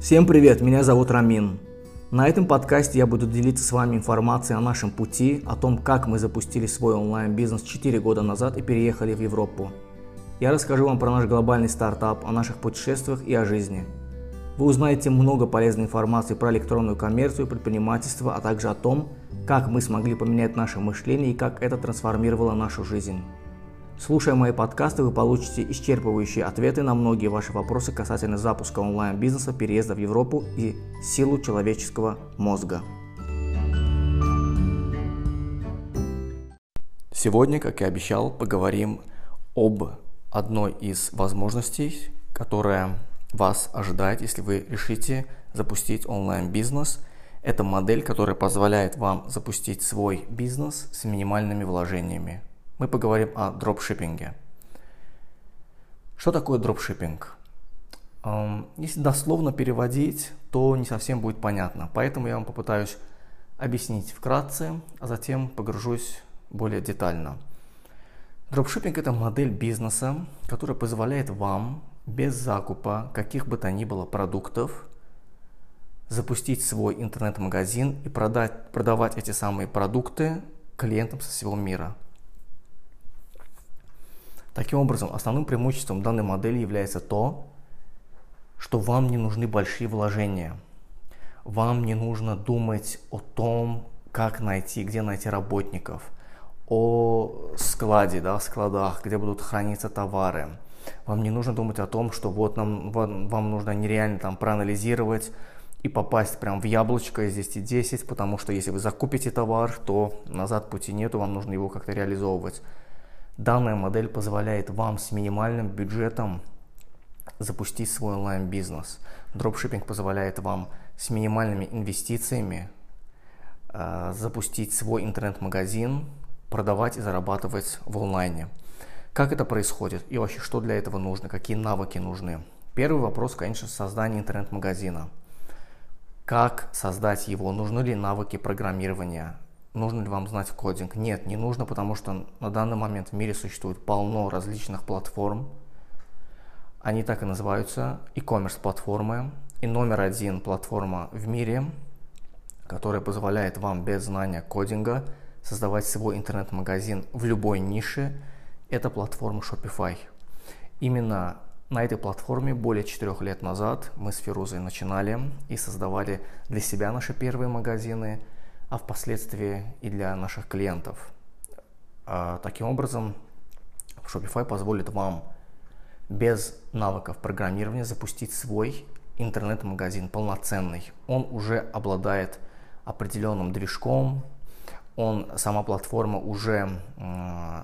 Всем привет, меня зовут Рамин. На этом подкасте я буду делиться с вами информацией о нашем пути, о том, как мы запустили свой онлайн-бизнес 4 года назад и переехали в Европу. Я расскажу вам про наш глобальный стартап, о наших путешествиях и о жизни. Вы узнаете много полезной информации про электронную коммерцию, предпринимательство, а также о том, как мы смогли поменять наше мышление и как это трансформировало нашу жизнь. Слушая мои подкасты, вы получите исчерпывающие ответы на многие ваши вопросы касательно запуска онлайн-бизнеса, переезда в Европу и силу человеческого мозга. Сегодня, как и обещал, поговорим об одной из возможностей, которая вас ожидает, если вы решите запустить онлайн-бизнес. Это модель, которая позволяет вам запустить свой бизнес с минимальными вложениями мы поговорим о дропшиппинге. Что такое дропшиппинг? Эм, если дословно переводить, то не совсем будет понятно, поэтому я вам попытаюсь объяснить вкратце, а затем погружусь более детально. Дропшиппинг – это модель бизнеса, которая позволяет вам без закупа каких бы то ни было продуктов запустить свой интернет-магазин и продать, продавать эти самые продукты клиентам со всего мира – Таким образом, основным преимуществом данной модели является то, что вам не нужны большие вложения. Вам не нужно думать о том, как найти, где найти работников, о складе, да, складах, где будут храниться товары. Вам не нужно думать о том, что вот нам, вам, вам нужно нереально там проанализировать и попасть прям в яблочко из 10 10, потому что если вы закупите товар, то назад пути нету, вам нужно его как-то реализовывать. Данная модель позволяет вам с минимальным бюджетом запустить свой онлайн-бизнес. Дропшиппинг позволяет вам с минимальными инвестициями э, запустить свой интернет-магазин, продавать и зарабатывать в онлайне. Как это происходит и вообще что для этого нужно, какие навыки нужны? Первый вопрос, конечно, создание интернет-магазина. Как создать его? Нужны ли навыки программирования? Нужно ли вам знать кодинг? Нет, не нужно, потому что на данный момент в мире существует полно различных платформ. Они так и называются, e-commerce платформы. И номер один платформа в мире, которая позволяет вам без знания кодинга создавать свой интернет-магазин в любой нише, это платформа Shopify. Именно на этой платформе более четырех лет назад мы с Фирузой начинали и создавали для себя наши первые магазины – а впоследствии и для наших клиентов. А, таким образом, Shopify позволит вам без навыков программирования запустить свой интернет-магазин полноценный. Он уже обладает определенным движком, он, сама платформа уже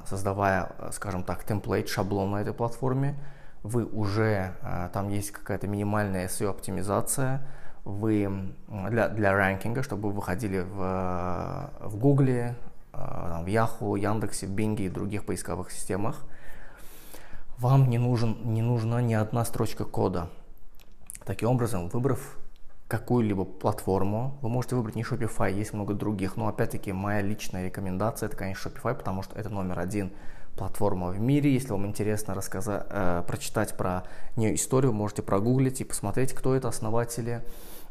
создавая, скажем так, темплейт, шаблон на этой платформе, вы уже, а, там есть какая-то минимальная SEO-оптимизация, вы для, для ранкинга, чтобы вы выходили в, в Гугле, в Яху, Яндексе, Бинге и других поисковых системах, вам не, нужен, не нужна ни одна строчка кода. Таким образом, выбрав какую-либо платформу, вы можете выбрать не Shopify, есть много других, но опять-таки моя личная рекомендация это, конечно, Shopify, потому что это номер один платформа в мире. Если вам интересно рассказать, э, прочитать про нее историю, можете прогуглить и посмотреть, кто это основатели,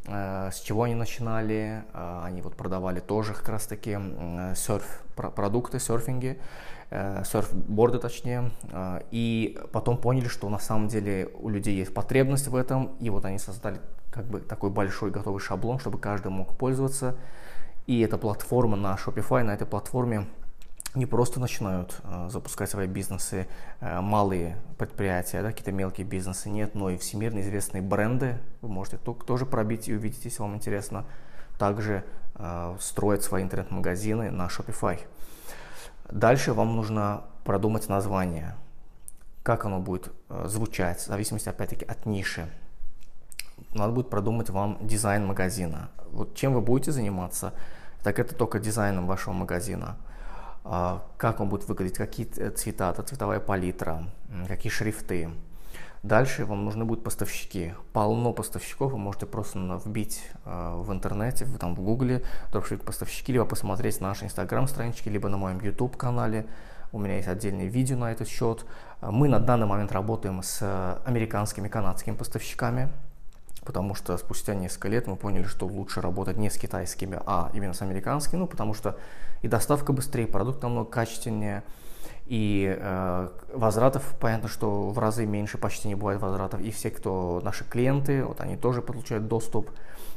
Э, с чего они начинали. Э, они вот продавали тоже как раз таки серф продукты, серфинги, э, серфборды точнее. И потом поняли, что на самом деле у людей есть потребность в этом. И вот они создали как бы такой большой готовый шаблон, чтобы каждый мог пользоваться. И эта платформа на Shopify, на этой платформе не просто начинают э, запускать свои бизнесы, э, малые предприятия, да, какие-то мелкие бизнесы, нет, но и всемирно известные бренды, вы можете то, тоже пробить и увидеть, если вам интересно, также э, строить свои интернет-магазины на Shopify. Дальше вам нужно продумать название, как оно будет э, звучать, в зависимости, опять-таки, от ниши. Надо будет продумать вам дизайн магазина. Вот чем вы будете заниматься, так это только дизайном вашего магазина – как он будет выглядеть, какие цвета, это цветовая палитра, какие шрифты. Дальше вам нужны будут поставщики. Полно поставщиков, вы можете просто вбить а, в интернете, там в гугле дропшиппинг поставщики, либо посмотреть наши инстаграм странички, либо на моем YouTube канале. У меня есть отдельное видео на этот счет. Мы на данный момент работаем с американскими, канадскими поставщиками. Потому что спустя несколько лет мы поняли, что лучше работать не с китайскими, а именно с американскими, ну, потому что и доставка быстрее, продукт намного качественнее, и э, возвратов, понятно, что в разы меньше, почти не бывает возвратов. И все, кто наши клиенты, вот они тоже получают доступ,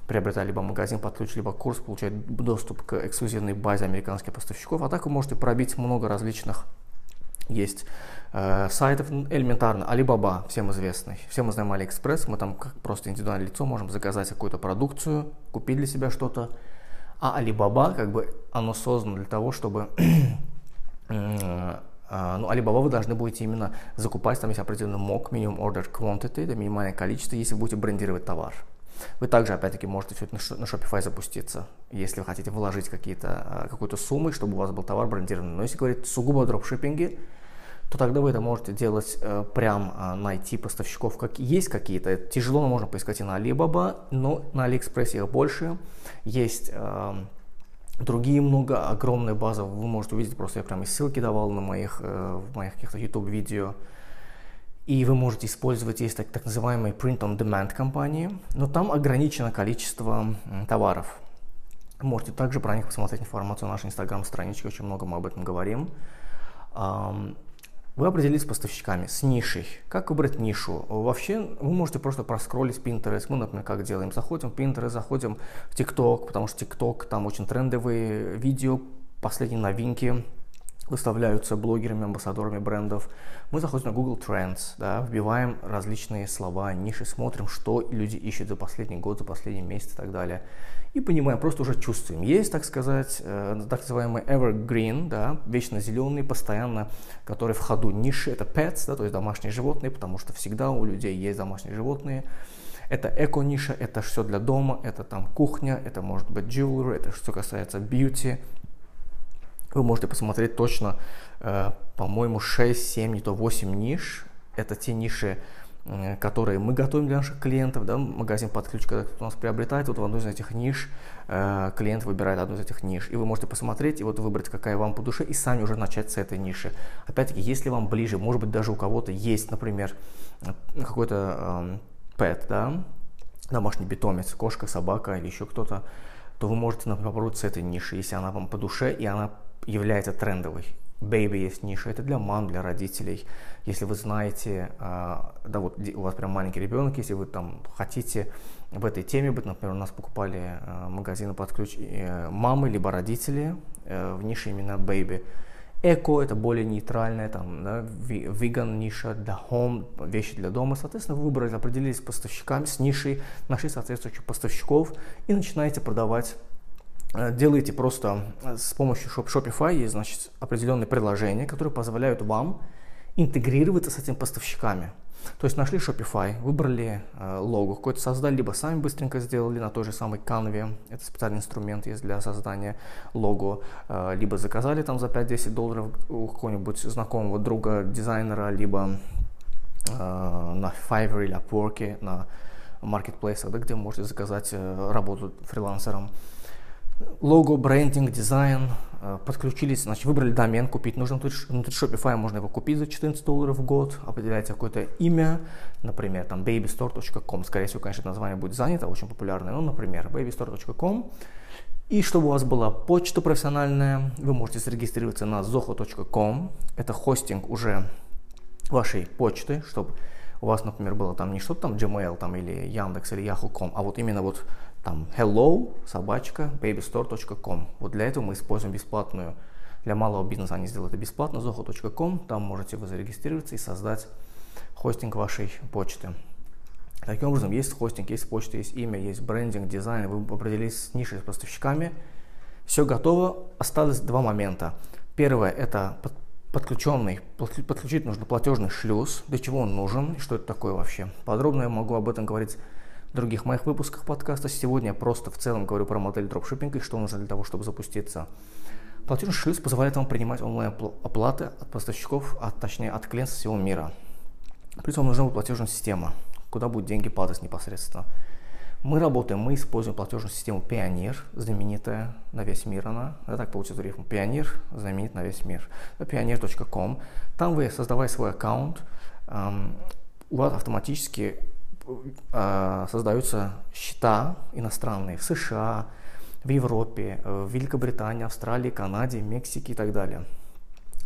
приобретая либо магазин под либо курс, получают доступ к эксклюзивной базе американских поставщиков. А так вы можете пробить много различных есть э, сайтов элементарно. Alibaba, всем известный. Все мы знаем AliExpress, мы там как просто индивидуальное лицо можем заказать какую-то продукцию, купить для себя что-то. А Alibaba, как бы, оно создано для того, чтобы А, ну, Alibaba вы должны будете именно закупать, там есть определенный MOC, Minimum Order Quantity, это минимальное количество, если будете брендировать товар. Вы также, опять-таки, можете все это на Shopify запуститься, если вы хотите вложить какие-то, а, какую-то сумму, чтобы у вас был товар брендированный. Но если говорить сугубо о дропшиппинге, то тогда вы это можете делать э, прям э, найти поставщиков, как есть какие-то. Тяжело, но можно поискать и на Alibaba, но на AliExpress их больше. Есть э, Другие много, огромная база, вы можете увидеть, просто я прям и ссылки давал на моих, э, в моих каких-то YouTube видео. И вы можете использовать, есть так, так называемые print on demand компании, но там ограничено количество товаров. Можете также про них посмотреть информацию на нашей инстаграм-страничке, очень много мы об этом говорим. Вы определились с поставщиками, с нишей. Как выбрать нишу? Вообще, вы можете просто проскролить Pinterest. Мы, например, как делаем? Заходим в Pinterest, заходим в TikTok, потому что TikTok, там очень трендовые видео, последние новинки выставляются блогерами, амбассадорами брендов. Мы заходим на Google Trends, да, вбиваем различные слова, ниши, смотрим, что люди ищут за последний год, за последний месяц и так далее и понимаем, просто уже чувствуем. Есть, так сказать, э, так называемый evergreen, да, вечно зеленый, постоянно, который в ходу ниши, это pets, да, то есть домашние животные, потому что всегда у людей есть домашние животные. Это эко-ниша, это все для дома, это там кухня, это может быть jewelry, это что касается beauty. Вы можете посмотреть точно, э, по-моему, 6, 7, не то 8 ниш. Это те ниши, Э, которые мы готовим для наших клиентов, да, магазин под ключ, когда кто-то у нас приобретает, вот в одну из этих ниш э, клиент выбирает одну из этих ниш, и вы можете посмотреть и вот выбрать, какая вам по душе, и сами уже начать с этой ниши. Опять-таки, если вам ближе, может быть, даже у кого-то есть, например, какой-то э, pet, да, домашний питомец, кошка, собака или еще кто-то, то вы можете, например, попробовать с этой ниши, если она вам по душе и она является трендовой. Baby есть ниша, это для мам, для родителей. Если вы знаете, а, да вот у вас прям маленький ребенок, если вы там хотите в этой теме быть, например, у нас покупали а, магазины под ключ э, мамы либо родители э, в нише именно Baby. Эко это более нейтральная, там, да, веган ниша для home, вещи для дома. Соответственно, вы выбрали, определились с поставщиками, с нишей, нашли соответствующих поставщиков и начинаете продавать делаете просто э, с помощью Shopify, есть значит, определенные приложения, которые позволяют вам интегрироваться с этими поставщиками. То есть нашли Shopify, выбрали э, лого какой-то, создали, либо сами быстренько сделали на той же самой Canva, это специальный инструмент есть для создания лого, э, либо заказали там за 5-10 долларов у какого-нибудь знакомого друга дизайнера, либо э, на Fiverr или Upwork, на маркетплейсах, да, где можете заказать э, работу фрилансером лого, брендинг, дизайн, э, подключились, значит, выбрали домен купить. Нужно внутри Shopify, можно его купить за 14 долларов в год, определяете какое-то имя, например, там babystore.com, скорее всего, конечно, название будет занято, очень популярное, ну, например, babystore.com. И чтобы у вас была почта профессиональная, вы можете зарегистрироваться на zoho.com, это хостинг уже вашей почты, чтобы у вас, например, было там не что-то там Gmail там, или Яндекс или Yahoo.com, а вот именно вот там hello собачка babystore.com. Вот для этого мы используем бесплатную, для малого бизнеса они сделают это бесплатно, zoho.com, там можете вы зарегистрироваться и создать хостинг вашей почты. Таким образом, есть хостинг, есть почта, есть имя, есть брендинг, дизайн, вы определились с нишей, с поставщиками, все готово, осталось два момента. Первое – это подключенный, подключить нужно платежный шлюз, для чего он нужен, что это такое вообще. Подробно я могу об этом говорить других моих выпусках подкаста. Сегодня я просто в целом говорю про модель дропшиппинга и что нужно для того, чтобы запуститься. Платежный шлюз позволяет вам принимать онлайн-оплаты от поставщиков, а точнее от клиентов всего мира. Плюс вам нужна платежная система, куда будут деньги падать непосредственно. Мы работаем, мы используем платежную систему Pioneer, знаменитая на весь мир она. Да, так получится рифм. Pioneer, знаменит на весь мир. Pioneer.com. Там вы, создавая свой аккаунт, эм, у вас автоматически создаются счета иностранные в США, в Европе, в Великобритании, Австралии, Канаде, Мексике и так далее.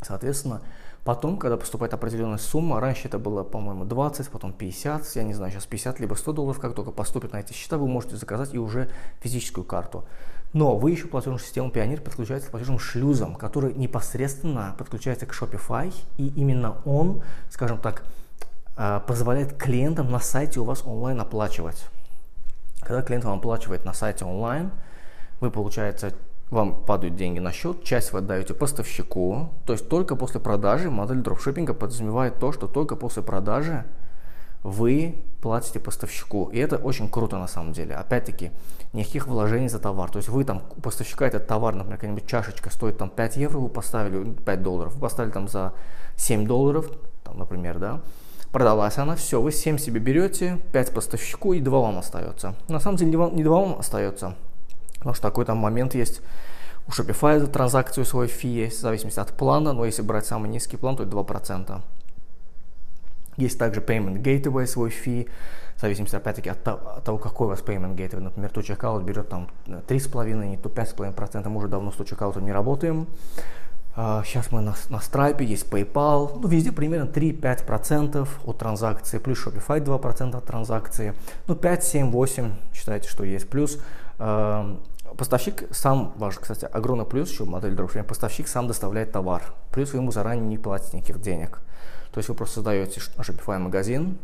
Соответственно, потом, когда поступает определенная сумма, раньше это было, по-моему, 20, потом 50, я не знаю, сейчас 50 либо 100 долларов, как только поступит на эти счета, вы можете заказать и уже физическую карту. Но вы еще платежную систему Пионер подключаете к платежным шлюзам, который непосредственно подключается к Shopify, и именно он, скажем так, э, позволяет клиентам на сайте у вас онлайн оплачивать. Когда клиент вам оплачивает на сайте онлайн, вы, получается, вам падают деньги на счет, часть вы отдаете поставщику, то есть только после продажи модель дропшиппинга подразумевает то, что только после продажи вы платите поставщику. И это очень круто на самом деле. Опять-таки, никаких вложений за товар. То есть вы там у поставщика этот товар, например, какая-нибудь чашечка стоит там 5 евро, вы поставили 5 долларов, вы поставили там за 7 долларов, там, например, да, продалась она, все, вы 7 себе берете, 5 поставщику и 2 вам остается. На самом деле не 2 вам остается, потому что такой там момент есть, у Shopify за транзакцию свой фи есть, в зависимости от плана, но если брать самый низкий план, то это 2%. Есть также Payment Gateway, свой фи, в зависимости, опять-таки, от, от того, какой у вас Payment Gateway. Например, то чекаут берет там 3,5, не то 5,5%, мы уже давно с то чекаутом не работаем. Сейчас а, мы на, на Stripe, есть PayPal, ну, везде примерно 3-5% от транзакции, плюс Shopify 2% от транзакции, ну, 5, 7, 8, считайте, что есть. Плюс э, поставщик сам, ваш, кстати, огромный плюс еще модель дропшиппинга, поставщик сам доставляет товар, плюс вы ему заранее не платите никаких денег. То есть вы просто создаете Shopify магазин,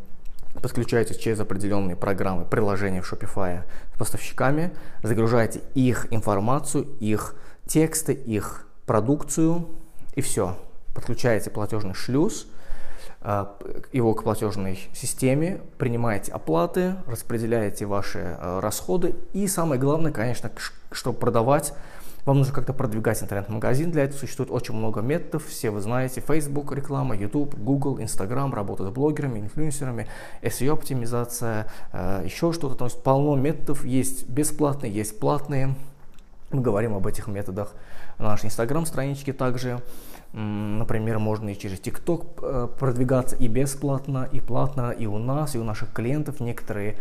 подключаетесь через определенные программы, приложения в Shopify с поставщиками, загружаете их информацию, их тексты, их продукцию и все. Подключаете платежный шлюз, э, его к платежной системе, принимаете оплаты, распределяете ваши э, расходы и самое главное, конечно, чтобы продавать вам нужно как-то продвигать интернет-магазин, для этого существует очень много методов, все вы знаете, Facebook реклама, YouTube, Google, Instagram, работа с блогерами, инфлюенсерами, SEO-оптимизация, э, еще что-то, то есть полно методов, есть бесплатные, есть платные, мы говорим об этих методах на нашей инстаграм-страничке также. Например, можно и через TikTok э, продвигаться и бесплатно, и платно, и у нас, и у наших клиентов. Некоторые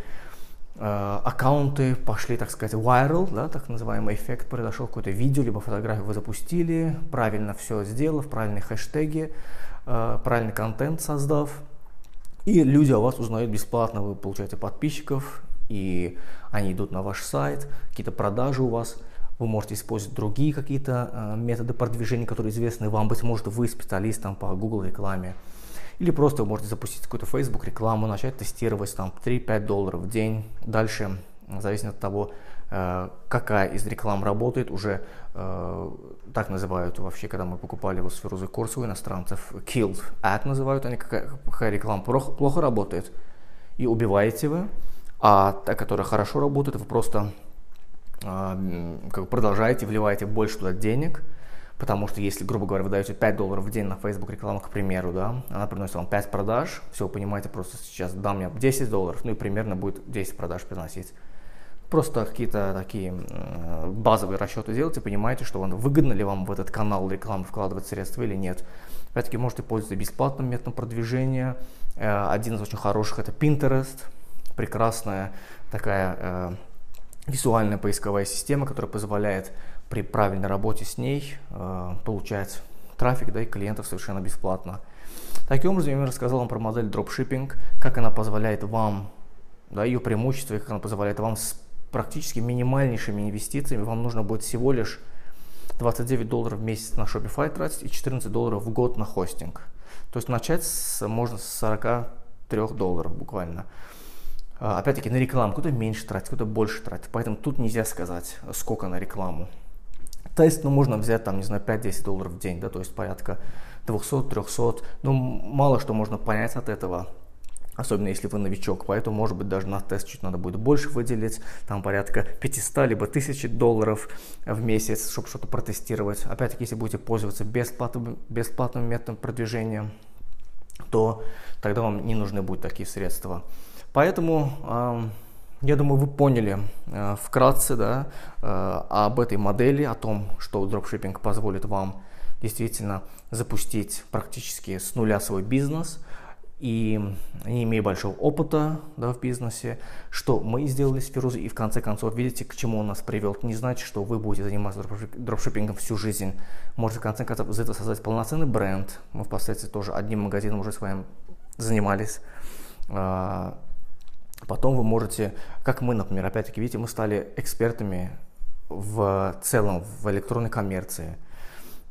Э, аккаунты пошли, так сказать, viral, да, так называемый эффект произошел, какое-то видео, либо фотографию вы запустили, правильно все сделав, правильные хэштеги, э, правильный контент создав, и люди о вас узнают бесплатно, вы получаете подписчиков, и они идут на ваш сайт, какие-то продажи у вас, вы можете использовать другие какие-то э, методы продвижения, которые известны вам, быть может, вы специалист там, по Google рекламе, или просто вы можете запустить какую-то Facebook рекламу, начать тестировать там 3-5 долларов в день. Дальше, в зависимости от того, э, какая из реклам работает, уже э, так называют вообще, когда мы покупали вот сферу курсы у иностранцев, killed ad называют они, какая, какая реклама плохо, плохо работает, и убиваете вы, а та, которая хорошо работает, вы просто как продолжаете, вливаете больше туда денег, Потому что если, грубо говоря, вы даете 5 долларов в день на Facebook рекламу, к примеру, да, она приносит вам 5 продаж, все, понимаете, просто сейчас дам мне 10 долларов, ну и примерно будет 10 продаж приносить. Просто какие-то такие базовые расчеты делайте, понимаете, что вам, выгодно ли вам в этот канал рекламы вкладывать средства или нет. Опять-таки, можете пользоваться бесплатным методом продвижения. Э, один из очень хороших это Pinterest, прекрасная такая э, визуальная поисковая система, которая позволяет при правильной работе с ней э, получать трафик да, и клиентов совершенно бесплатно. Таким образом, я рассказал вам про модель дропшиппинг, как она позволяет вам, да, ее преимущества, как она позволяет вам с практически минимальнейшими инвестициями, вам нужно будет всего лишь 29 долларов в месяц на Shopify тратить и 14 долларов в год на хостинг. То есть начать с, можно с 43 долларов буквально. А, опять-таки на рекламу кто-то меньше тратит, кто-то больше тратит. Поэтому тут нельзя сказать, сколько на рекламу. Тест, ну, можно взять, там, не знаю, 5-10 долларов в день, да, то есть порядка 200-300. Ну, мало что можно понять от этого, особенно если вы новичок, поэтому, может быть, даже на тест чуть надо будет больше выделить, там порядка 500 либо 1000 долларов в месяц, чтобы что-то протестировать. Опять-таки, если будете пользоваться бесплатным, бесплатным методом продвижения, то тогда вам не нужны будут такие средства. Поэтому я думаю, вы поняли э, вкратце да, э, об этой модели, о том, что дропшиппинг позволит вам действительно запустить практически с нуля свой бизнес и не имея большого опыта да, в бизнесе, что мы сделали с Фирузой, и в конце концов, видите, к чему он нас привел. Это не значит, что вы будете заниматься дропшиппингом всю жизнь. Можете в конце концов из этого создать полноценный бренд. Мы впоследствии тоже одним магазином уже с вами занимались. А, потом вы можете, как мы, например, опять-таки, видите, мы стали экспертами в целом в электронной коммерции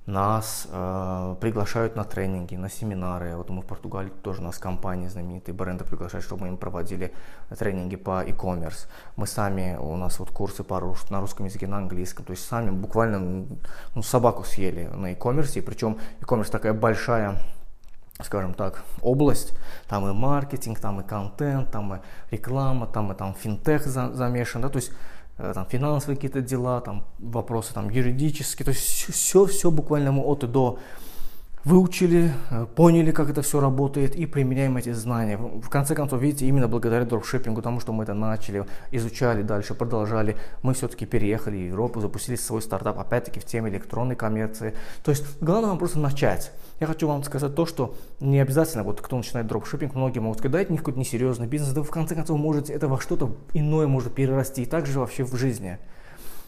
нас э, приглашают на тренинги, на семинары. Вот мы в Португалии тоже нас компании знаменитые бренды приглашают, чтобы мы им проводили тренинги по e-commerce. Мы сами, у нас вот курсы по, на русском языке, на английском. То есть сами буквально ну, собаку съели на e-commerce. И причем e-commerce такая большая скажем так, область. Там и маркетинг, там и контент, там и реклама, там и там финтех замешан. Да? То есть Э, там, финансовые какие-то дела, там, вопросы там, юридические, то есть все, все буквально мы от и до выучили, э, поняли, как это все работает и применяем эти знания. В конце концов, видите, именно благодаря дропшиппингу, тому, что мы это начали, изучали дальше, продолжали, мы все-таки переехали в Европу, запустили свой стартап, опять-таки в теме электронной коммерции. То есть главное вам просто начать. Я хочу вам сказать то, что не обязательно, вот кто начинает дропшиппинг, многие могут сказать, да, это не какой-то несерьезный бизнес, да вы в конце концов можете это во что-то иное может перерасти, и так же вообще в жизни.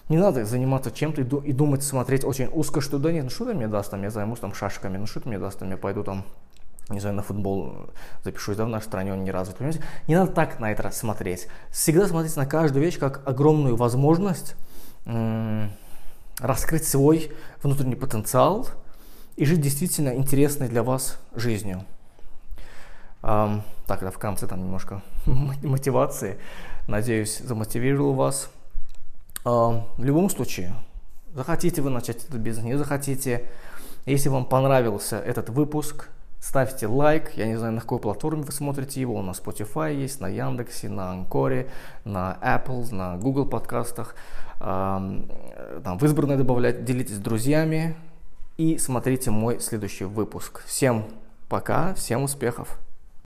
Не надо заниматься чем-то и, думать, смотреть очень узко, что да нет, ну что это мне даст, там, я займусь там шашками, ну что это мне даст, там, я пойду там не знаю, на футбол запишусь, да, в нашей стране он не развит, понимаете? Не надо так на это смотреть. Всегда смотрите на каждую вещь как огромную возможность раскрыть свой внутренний потенциал, и жить действительно интересной для вас жизнью. Um, так, это в конце там немножко мотивации. Надеюсь, замотивировал вас. Uh, в любом случае, захотите вы начать этот бизнес, не захотите. Если вам понравился этот выпуск, ставьте лайк. Я не знаю, на какой платформе вы смотрите его. На Spotify есть, на Яндексе, на Анкоре, на Apple, на Google подкастах. Um, там в избранное добавлять, делитесь с друзьями и смотрите мой следующий выпуск. Всем пока, всем успехов!